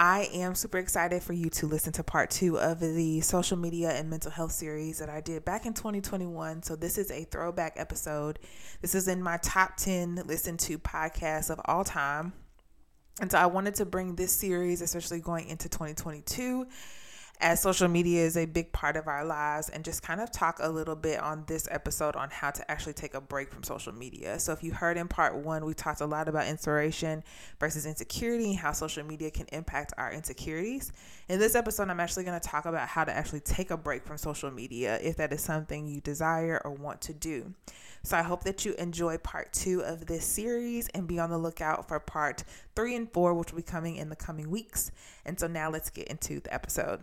I am super excited for you to listen to part two of the social media and mental health series that I did back in 2021. So, this is a throwback episode. This is in my top 10 listen to podcasts of all time. And so, I wanted to bring this series, especially going into 2022 as social media is a big part of our lives and just kind of talk a little bit on this episode on how to actually take a break from social media. So, if you heard in part one, we talked a lot about inspiration versus insecurity and how social media can impact our insecurities. In this episode, I'm actually going to talk about how to actually take a break from social media if that is something you desire or want to do. So I hope that you enjoy part two of this series and be on the lookout for part three and four, which will be coming in the coming weeks. And so now let's get into the episode.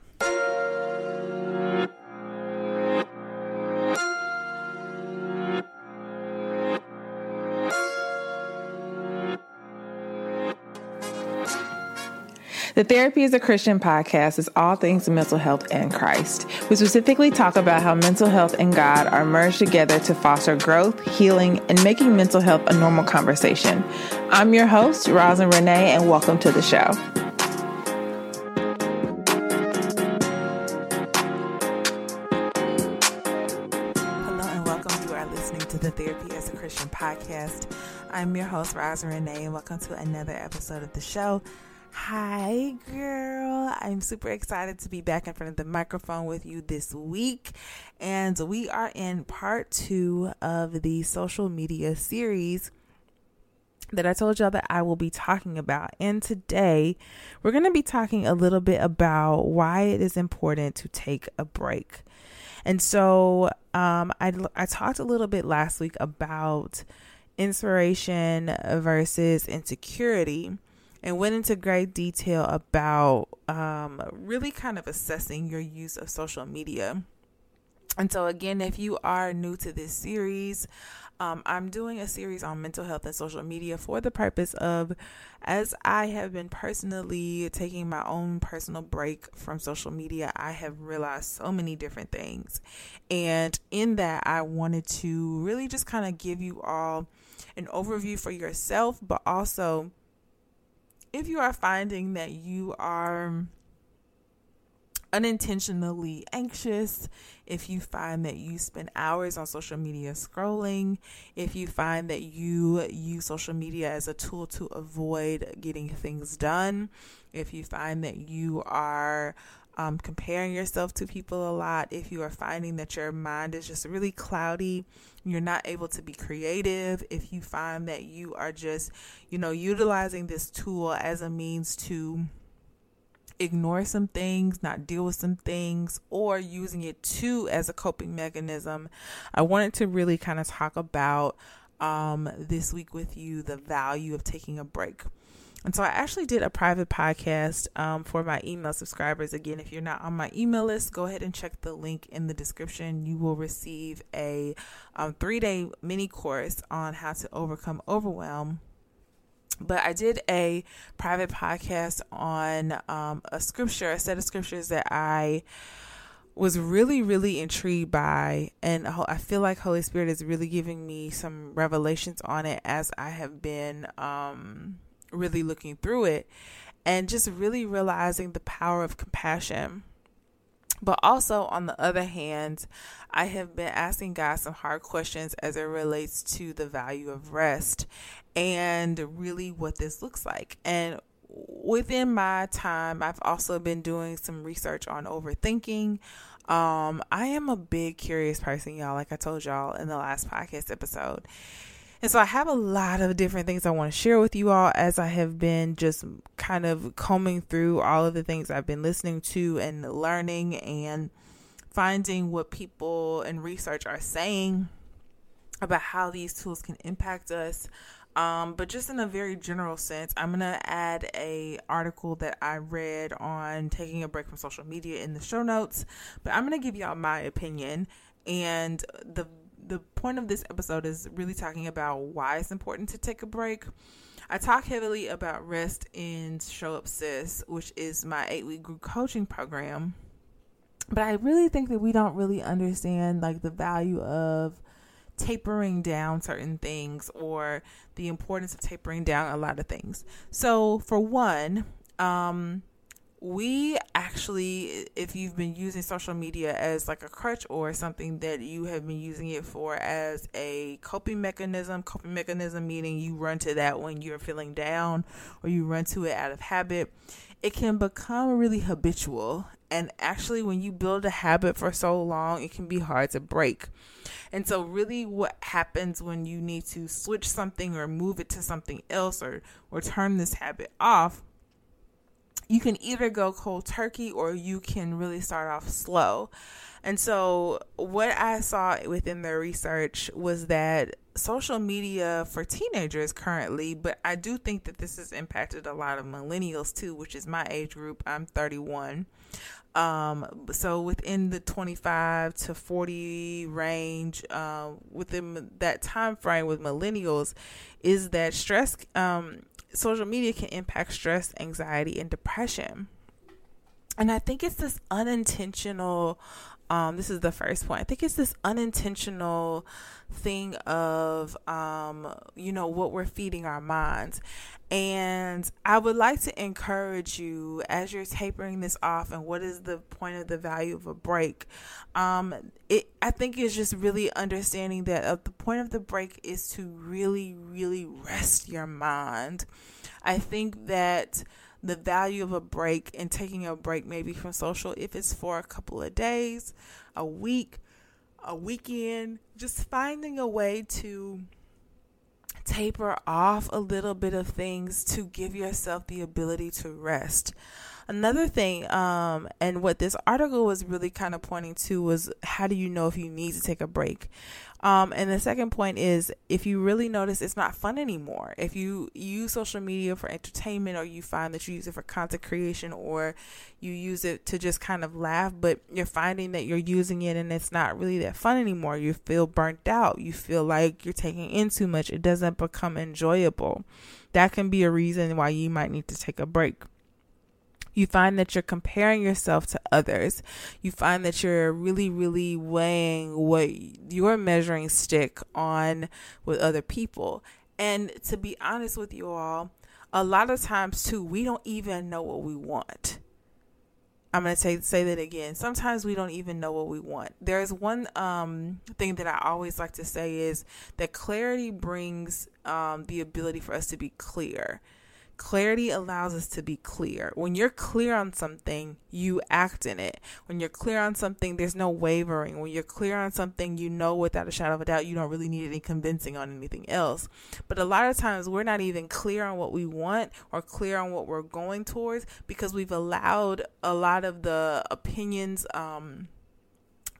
The Therapy is a Christian podcast is all things mental health and Christ. We specifically talk about how mental health and God are merged together to foster growth, healing, and making mental health a normal conversation. I'm your host, Roslyn Renee, and welcome to the show. Hello and welcome. You are listening to the Therapy as a Christian podcast. I'm your host, Roslyn Renee, and welcome to another episode of the show. Hi, girl. I'm super excited to be back in front of the microphone with you this week. And we are in part two of the social media series that I told y'all that I will be talking about. And today we're going to be talking a little bit about why it is important to take a break. And so um, I, I talked a little bit last week about inspiration versus insecurity and went into great detail about um, really kind of assessing your use of social media. And so, again, if you are new to this series, um, I'm doing a series on mental health and social media for the purpose of, as I have been personally taking my own personal break from social media, I have realized so many different things. And in that, I wanted to really just kind of give you all an overview for yourself, but also if you are finding that you are unintentionally anxious, if you find that you spend hours on social media scrolling, if you find that you use social media as a tool to avoid getting things done, if you find that you are um, comparing yourself to people a lot, if you are finding that your mind is just really cloudy, you're not able to be creative, if you find that you are just, you know, utilizing this tool as a means to ignore some things, not deal with some things, or using it too as a coping mechanism, I wanted to really kind of talk about um, this week with you the value of taking a break. And so I actually did a private podcast um, for my email subscribers. Again, if you're not on my email list, go ahead and check the link in the description. You will receive a um, three day mini course on how to overcome overwhelm. But I did a private podcast on um, a scripture, a set of scriptures that I was really, really intrigued by. And I feel like Holy Spirit is really giving me some revelations on it as I have been um, really looking through it and just really realizing the power of compassion. But also, on the other hand, I have been asking God some hard questions as it relates to the value of rest and really what this looks like. And within my time, I've also been doing some research on overthinking. Um, I am a big curious person, y'all, like I told y'all in the last podcast episode. And so I have a lot of different things I want to share with you all as I have been just kind of combing through all of the things I've been listening to and learning and finding what people and research are saying about how these tools can impact us. Um, but just in a very general sense, I'm gonna add a article that I read on taking a break from social media in the show notes. But I'm gonna give y'all my opinion, and the the point of this episode is really talking about why it's important to take a break. I talk heavily about rest in Show Up Sis, which is my eight week group coaching program. But I really think that we don't really understand like the value of tapering down certain things or the importance of tapering down a lot of things. So, for one, um, we actually, if you've been using social media as like a crutch or something that you have been using it for as a coping mechanism, coping mechanism meaning you run to that when you're feeling down or you run to it out of habit, it can become really habitual. And actually, when you build a habit for so long, it can be hard to break. And so, really, what happens when you need to switch something or move it to something else or, or turn this habit off? You can either go cold turkey or you can really start off slow. And so, what I saw within the research was that social media for teenagers currently, but I do think that this has impacted a lot of millennials too, which is my age group. I'm 31. Um, so within the 25 to 40 range, uh, within that time frame with millennials, is that stress, um, social media can impact stress, anxiety, and depression. And I think it's this unintentional um, this is the first point. I think it's this unintentional thing of, um, you know, what we're feeding our minds. And I would like to encourage you as you're tapering this off and what is the point of the value of a break. Um, it, I think it's just really understanding that uh, the point of the break is to really, really rest your mind. I think that the value of a break and taking a break maybe from social if it's for a couple of days, a week, a weekend, just finding a way to taper off a little bit of things to give yourself the ability to rest. Another thing, um, and what this article was really kind of pointing to was how do you know if you need to take a break? Um, and the second point is if you really notice it's not fun anymore, if you use social media for entertainment or you find that you use it for content creation or you use it to just kind of laugh, but you're finding that you're using it and it's not really that fun anymore, you feel burnt out, you feel like you're taking in too much, it doesn't become enjoyable. That can be a reason why you might need to take a break you find that you're comparing yourself to others. You find that you're really, really weighing what your measuring stick on with other people. And to be honest with you all, a lot of times too, we don't even know what we want. I'm to say say that again. Sometimes we don't even know what we want. There's one um, thing that I always like to say is that clarity brings um, the ability for us to be clear. Clarity allows us to be clear. When you're clear on something, you act in it. When you're clear on something, there's no wavering. When you're clear on something, you know without a shadow of a doubt you don't really need any convincing on anything else. But a lot of times we're not even clear on what we want or clear on what we're going towards because we've allowed a lot of the opinions um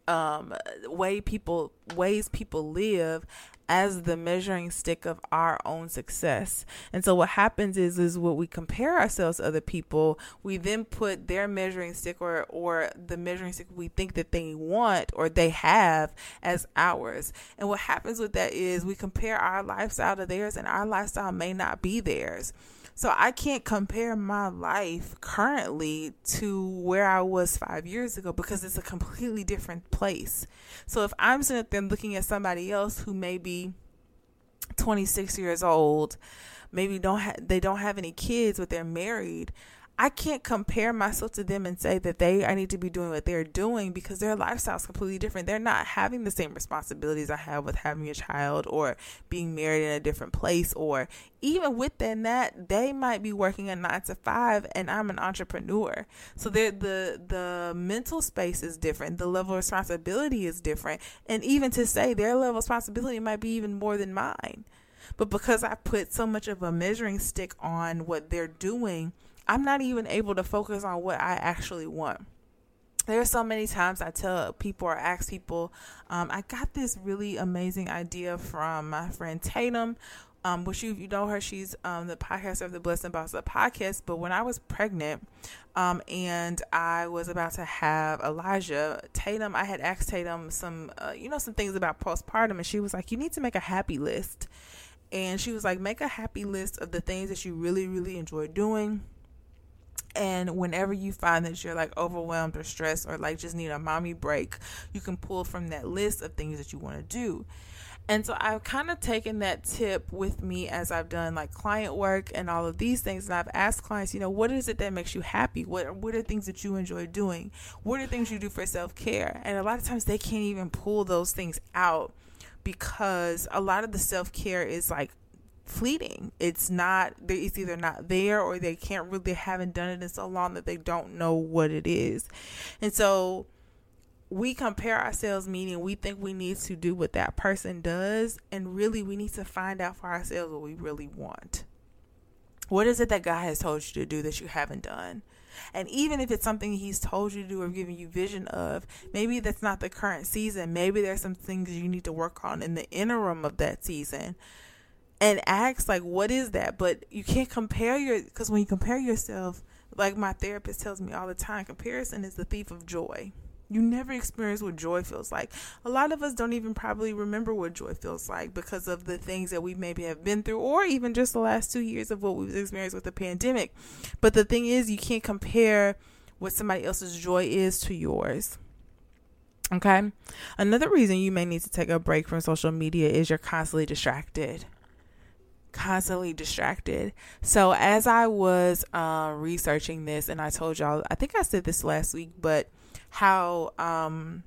um way people ways people live as the measuring stick of our own success. And so what happens is is when we compare ourselves to other people, we then put their measuring stick or or the measuring stick we think that they want or they have as ours. And what happens with that is we compare our lifestyle to theirs and our lifestyle may not be theirs. So I can't compare my life currently to where I was five years ago because it's a completely different place. So if I'm sitting there looking at somebody else who may be 26 years old, maybe don't ha- they don't have any kids, but they're married. I can't compare myself to them and say that they I need to be doing what they're doing because their lifestyle is completely different. They're not having the same responsibilities I have with having a child or being married in a different place or even within that they might be working a 9 to 5 and I'm an entrepreneur. So the the mental space is different. The level of responsibility is different and even to say their level of responsibility might be even more than mine. But because I put so much of a measuring stick on what they're doing, I'm not even able to focus on what I actually want. There are so many times I tell people or ask people, um, I got this really amazing idea from my friend Tatum, um, which you, you know her, she's um, the podcaster of the Blessing Boss the podcast. But when I was pregnant, um, and I was about to have Elijah, Tatum, I had asked Tatum some, uh, you know, some things about postpartum, and she was like, "You need to make a happy list." And she was like, "Make a happy list of the things that you really, really enjoy doing." And whenever you find that you're like overwhelmed or stressed or like just need a mommy break, you can pull from that list of things that you want to do. And so I've kind of taken that tip with me as I've done like client work and all of these things. And I've asked clients, you know, what is it that makes you happy? What what are things that you enjoy doing? What are things you do for self care? And a lot of times they can't even pull those things out because a lot of the self care is like fleeting. It's not they, it's either not there or they can't really they haven't done it in so long that they don't know what it is. And so we compare ourselves meaning we think we need to do what that person does and really we need to find out for ourselves what we really want. What is it that God has told you to do that you haven't done? And even if it's something he's told you to do or given you vision of, maybe that's not the current season. Maybe there's some things you need to work on in the interim of that season and ask like what is that? But you can't compare your because when you compare yourself like my therapist tells me all the time comparison is the thief of joy. You never experience what joy feels like. A lot of us don't even probably remember what joy feels like because of the things that we maybe have been through or even just the last two years of what we've experienced with the pandemic. But the thing is you can't compare what somebody else's joy is to yours. Okay? Another reason you may need to take a break from social media is you're constantly distracted constantly distracted. So as I was uh, researching this, and I told y'all, I think I said this last week, but how um,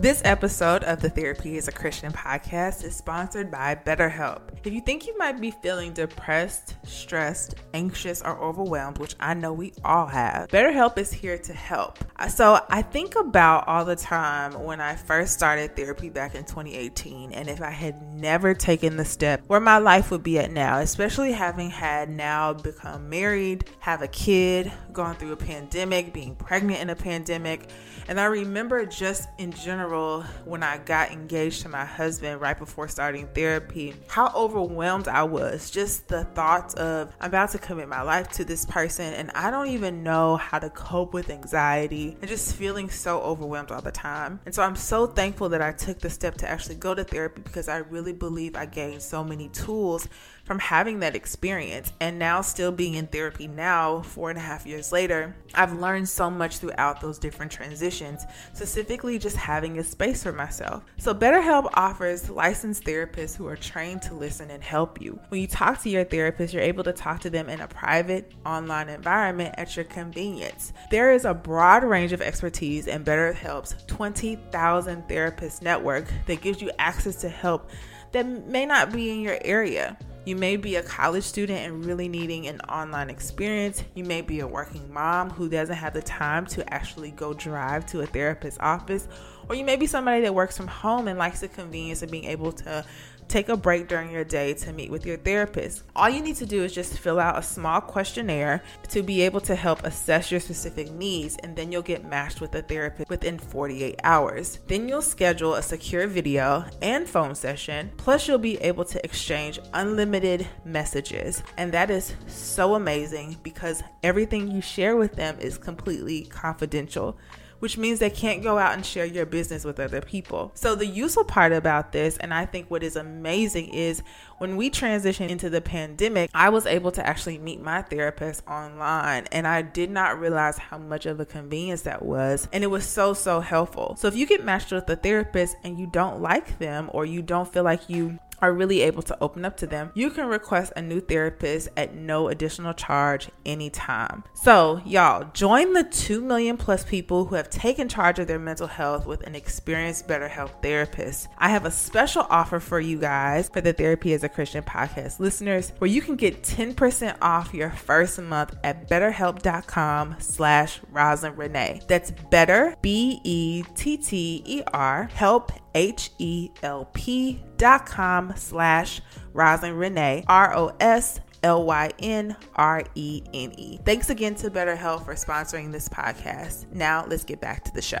this episode of the Therapy is a Christian podcast is sponsored by BetterHelp. If you think you might be feeling depressed, stressed, anxious, or overwhelmed, which I know we all have, BetterHelp is here to help. So I think about all the time when I first started therapy back in 2018, and if I had never taken the step where my life would be at now, especially having had now become married, have a kid, gone through a pandemic, being pregnant in a pandemic. And I remember just in general, when I got engaged to my husband right before starting therapy, how overwhelmed I was. Just the thought of I'm about to commit my life to this person and I don't even know how to cope with anxiety and just feeling so overwhelmed all the time. And so I'm so thankful that I took the step to actually go to therapy because I really believe I gained so many tools from having that experience and now still being in therapy now, four and a half years later, I've learned so much throughout those different transitions, specifically just having a space for myself. So, BetterHelp offers licensed therapists who are trained to listen and help you. When you talk to your therapist, you're able to talk to them in a private online environment at your convenience. There is a broad range of expertise in BetterHelp's 20,000 therapist network that gives you access to help that may not be in your area. You may be a college student and really needing an online experience. You may be a working mom who doesn't have the time to actually go drive to a therapist's office. Or you may be somebody that works from home and likes the convenience of being able to Take a break during your day to meet with your therapist. All you need to do is just fill out a small questionnaire to be able to help assess your specific needs, and then you'll get matched with a therapist within 48 hours. Then you'll schedule a secure video and phone session, plus, you'll be able to exchange unlimited messages. And that is so amazing because everything you share with them is completely confidential which means they can't go out and share your business with other people. So, the useful part about this, and I think what is amazing, is when we transitioned into the pandemic, I was able to actually meet my therapist online, and I did not realize how much of a convenience that was. And it was so, so helpful. So, if you get matched with a therapist and you don't like them, or you don't feel like you are really able to open up to them, you can request a new therapist at no additional charge anytime. So, y'all, join the 2 million plus people who have taken charge of their mental health with an experienced BetterHelp therapist. I have a special offer for you guys for the Therapy as a Christian podcast listeners where you can get 10% off your first month at betterhelp.com slash Roslyn Renee. That's better, B E T T E R, help H-E-L-P dot com slash Roslyn Renee, R-O-S L Y N R E N E. Thanks again to BetterHelp for sponsoring this podcast. Now let's get back to the show.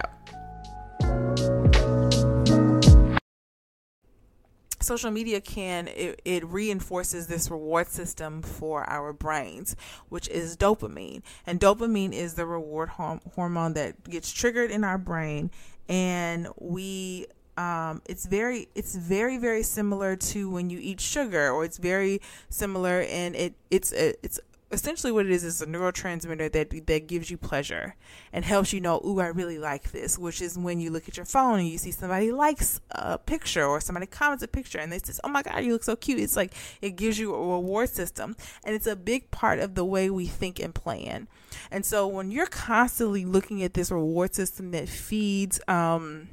social media can it, it, reinforces this reward system for our brains which is dopamine and dopamine is the reward hormone that gets triggered in our brain and we um, it's very it's very very similar to when you eat sugar or it's very similar and it it's a, it's essentially what it is is a neurotransmitter that that gives you pleasure and helps you know, ooh, I really like this, which is when you look at your phone and you see somebody likes a picture or somebody comments a picture and they say, oh my god, you look so cute. It's like it gives you a reward system, and it's a big part of the way we think and plan. And so when you're constantly looking at this reward system that feeds um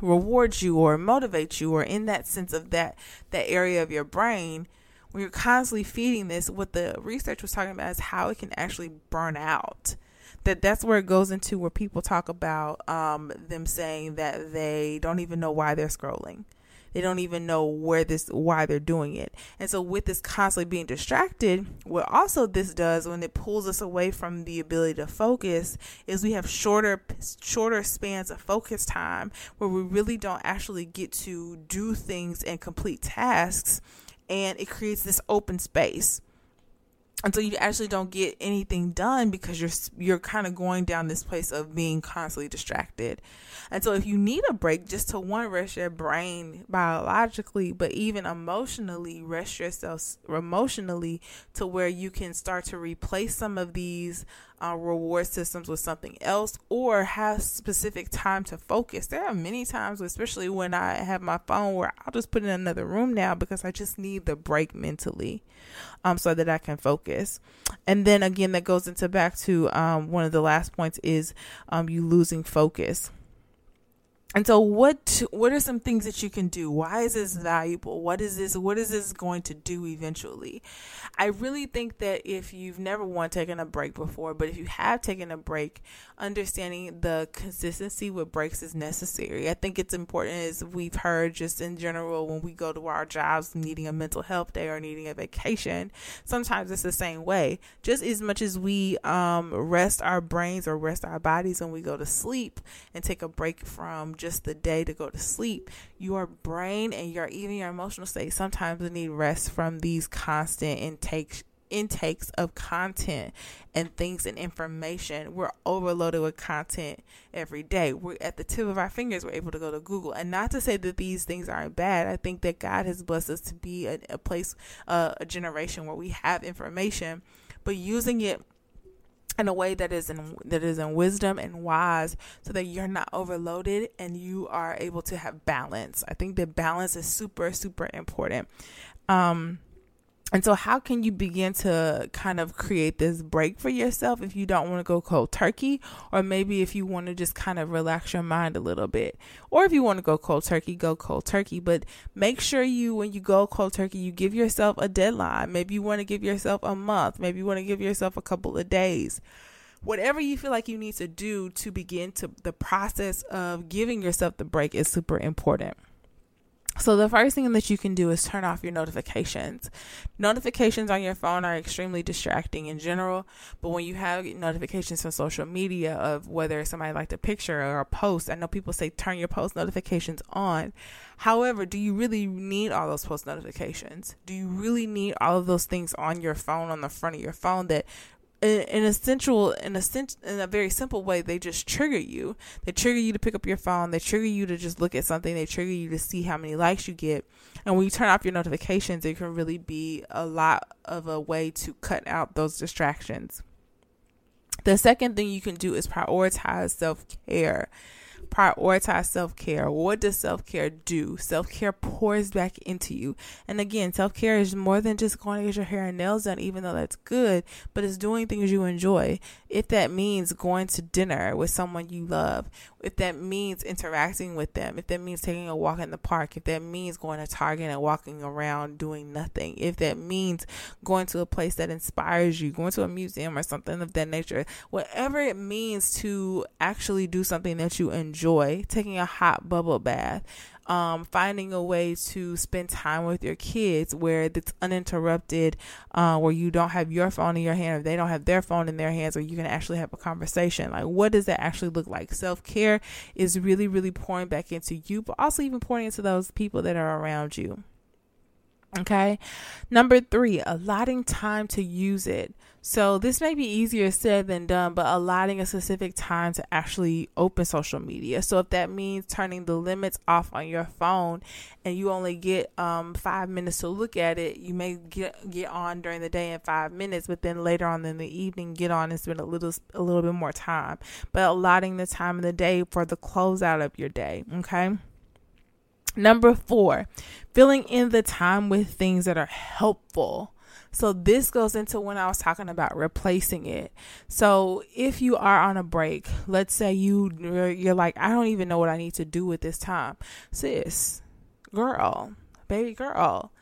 rewards you or motivates you or in that sense of that that area of your brain when you're constantly feeding this, what the research was talking about is how it can actually burn out. That that's where it goes into where people talk about um, them saying that they don't even know why they're scrolling. They don't even know where this why they're doing it. And so with this constantly being distracted, what also this does when it pulls us away from the ability to focus is we have shorter shorter spans of focus time where we really don't actually get to do things and complete tasks and it creates this open space until you actually don't get anything done because you're you're kind of going down this place of being constantly distracted. And so if you need a break just to one rest your brain biologically, but even emotionally rest yourself emotionally to where you can start to replace some of these uh, reward systems with something else or have specific time to focus. There are many times, especially when I have my phone, where I'll just put it in another room now because I just need the break mentally um, so that I can focus. And then again, that goes into back to um, one of the last points is um, you losing focus. And so what what are some things that you can do? Why is this valuable? What is this what is this going to do eventually? I really think that if you've never once taken a break before, but if you have taken a break, understanding the consistency with breaks is necessary. I think it's important as we've heard just in general when we go to our jobs needing a mental health day or needing a vacation, sometimes it's the same way. Just as much as we um, rest our brains or rest our bodies when we go to sleep and take a break from just the day to go to sleep, your brain and your even your emotional state sometimes need rest from these constant intakes intakes of content and things and information. We're overloaded with content every day. We're at the tip of our fingers. We're able to go to Google. And not to say that these things aren't bad. I think that God has blessed us to be a, a place, uh, a generation where we have information, but using it in a way that is in that is in wisdom and wise so that you're not overloaded and you are able to have balance. I think that balance is super super important. Um and so, how can you begin to kind of create this break for yourself if you don't want to go cold turkey, or maybe if you want to just kind of relax your mind a little bit, or if you want to go cold turkey, go cold turkey. But make sure you, when you go cold turkey, you give yourself a deadline. Maybe you want to give yourself a month, maybe you want to give yourself a couple of days. Whatever you feel like you need to do to begin to the process of giving yourself the break is super important. So, the first thing that you can do is turn off your notifications. Notifications on your phone are extremely distracting in general, but when you have notifications from social media of whether somebody liked a picture or a post, I know people say turn your post notifications on. However, do you really need all those post notifications? Do you really need all of those things on your phone, on the front of your phone that in a central in a in a very simple way they just trigger you. They trigger you to pick up your phone. They trigger you to just look at something. They trigger you to see how many likes you get. And when you turn off your notifications it can really be a lot of a way to cut out those distractions. The second thing you can do is prioritize self-care prioritize self care. What does self care do? Self care pours back into you. And again, self care is more than just going to get your hair and nails done, even though that's good, but it's doing things you enjoy. If that means going to dinner with someone you love, if that means interacting with them, if that means taking a walk in the park, if that means going to Target and walking around doing nothing, if that means going to a place that inspires you, going to a museum or something of that nature, whatever it means to actually do something that you enjoy taking a hot bubble bath, um, finding a way to spend time with your kids where it's uninterrupted, uh, where you don't have your phone in your hand, or they don't have their phone in their hands, or you can actually have a conversation. Like, what does that actually look like? Self care is really, really pouring back into you, but also even pouring into those people that are around you. Okay. Number three, allotting time to use it. So this may be easier said than done, but allotting a specific time to actually open social media. So if that means turning the limits off on your phone and you only get um, five minutes to look at it, you may get get on during the day in five minutes, but then later on in the evening get on and spend a little a little bit more time. But allotting the time in the day for the closeout of your day. Okay. Number four, filling in the time with things that are helpful. So this goes into when I was talking about replacing it. So if you are on a break, let's say you you're like I don't even know what I need to do with this time. Sis, girl, baby girl,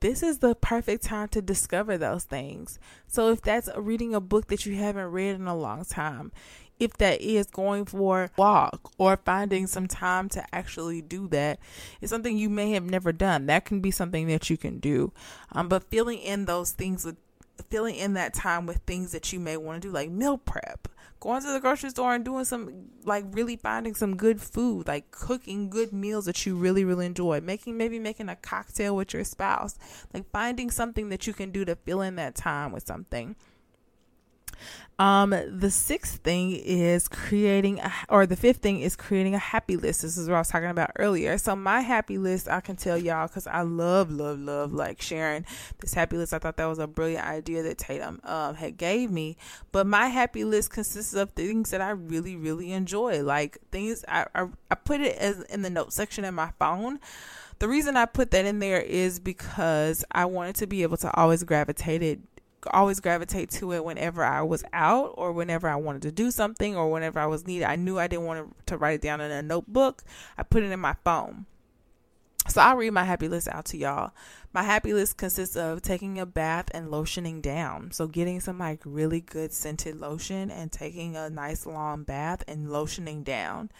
this is the perfect time to discover those things. So if that's reading a book that you haven't read in a long time, if that is going for a walk or finding some time to actually do that is something you may have never done. That can be something that you can do. Um, but filling in those things with filling in that time with things that you may want to do, like meal prep, going to the grocery store and doing some, like really finding some good food, like cooking good meals that you really, really enjoy, making maybe making a cocktail with your spouse, like finding something that you can do to fill in that time with something. Um, the sixth thing is creating, a, or the fifth thing is creating a happy list. This is what I was talking about earlier. So my happy list, I can tell y'all because I love, love, love like sharing this happy list. I thought that was a brilliant idea that Tatum um, had gave me. But my happy list consists of things that I really, really enjoy, like things I I, I put it as in the note section in my phone. The reason I put that in there is because I wanted to be able to always gravitate it always gravitate to it whenever I was out or whenever I wanted to do something or whenever I was needed. I knew I didn't want to write it down in a notebook. I put it in my phone. So I'll read my happy list out to y'all. My happy list consists of taking a bath and lotioning down. So getting some like really good scented lotion and taking a nice long bath and lotioning down.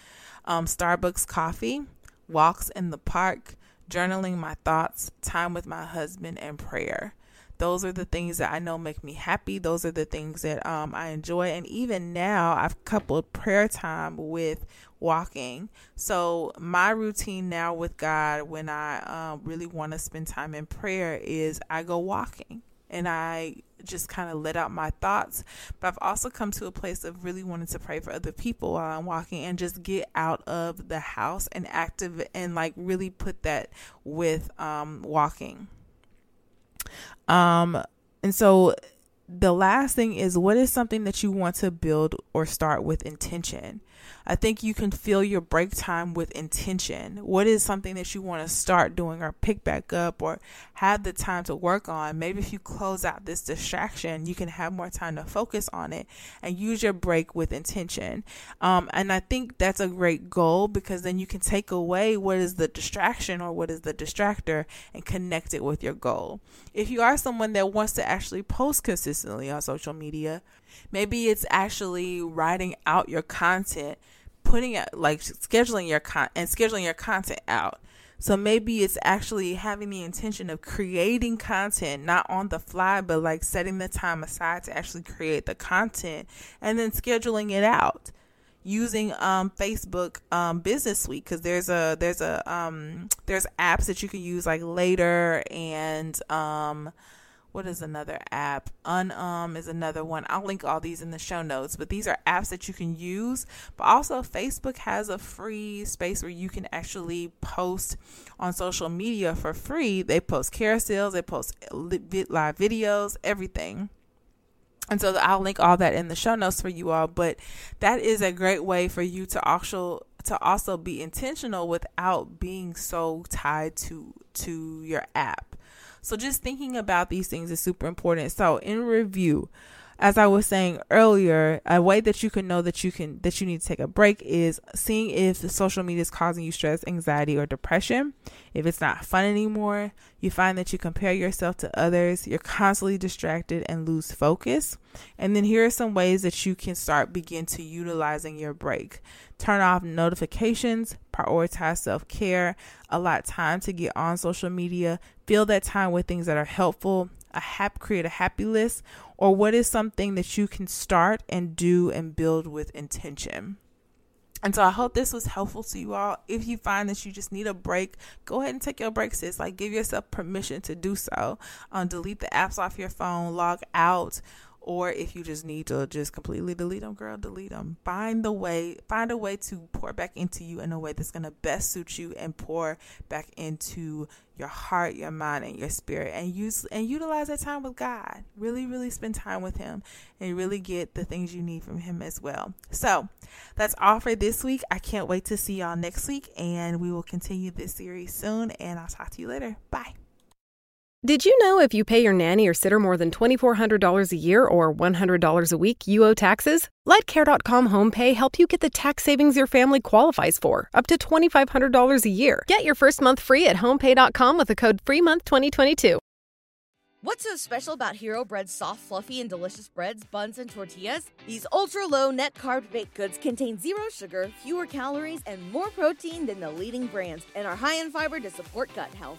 Um, Starbucks coffee, walks in the park, journaling my thoughts, time with my husband, and prayer those are the things that I know make me happy. Those are the things that um, I enjoy. And even now, I've coupled prayer time with walking. So, my routine now with God when I uh, really want to spend time in prayer is I go walking and I just kind of let out my thoughts. But I've also come to a place of really wanting to pray for other people while I'm walking and just get out of the house and active and like really put that with um, walking. Um, and so the last thing is what is something that you want to build or start with intention? I think you can fill your break time with intention. What is something that you want to start doing or pick back up or have the time to work on? Maybe if you close out this distraction, you can have more time to focus on it and use your break with intention. Um, and I think that's a great goal because then you can take away what is the distraction or what is the distractor and connect it with your goal. If you are someone that wants to actually post consistently on social media, maybe it's actually writing out your content putting it like scheduling your con and scheduling your content out. So maybe it's actually having the intention of creating content, not on the fly, but like setting the time aside to actually create the content and then scheduling it out using um, Facebook um, Business Suite because there's a there's a um, there's apps that you can use like Later and um, what is another app? Unum is another one. I'll link all these in the show notes, but these are apps that you can use. But also, Facebook has a free space where you can actually post on social media for free. They post carousels, they post live videos, everything. And so I'll link all that in the show notes for you all. But that is a great way for you to also to also be intentional without being so tied to to your app. So just thinking about these things is super important. So in review, as I was saying earlier, a way that you can know that you can that you need to take a break is seeing if social media is causing you stress, anxiety, or depression. If it's not fun anymore, you find that you compare yourself to others, you're constantly distracted and lose focus. And then here are some ways that you can start begin to utilizing your break. Turn off notifications, prioritize self-care, allot time to get on social media, fill that time with things that are helpful, a hap create a happy list or what is something that you can start and do and build with intention. And so I hope this was helpful to you all. If you find that you just need a break, go ahead and take your break, sis. Like give yourself permission to do so. Um, delete the apps off your phone, log out, or if you just need to just completely delete them, girl, delete them. Find the way, find a way to pour back into you in a way that's going to best suit you and pour back into your heart, your mind, and your spirit, and use and utilize that time with God. Really, really spend time with Him, and really get the things you need from Him as well. So that's all for this week. I can't wait to see y'all next week, and we will continue this series soon. And I'll talk to you later. Bye. Did you know if you pay your nanny or sitter more than $2,400 a year or $100 a week, you owe taxes? Let Care.com Home Pay help you get the tax savings your family qualifies for, up to $2,500 a year. Get your first month free at homepay.com with the code FREEMONTH2022. What's so special about Hero Bread's soft, fluffy, and delicious breads, buns, and tortillas? These ultra low net carb baked goods contain zero sugar, fewer calories, and more protein than the leading brands, and are high in fiber to support gut health.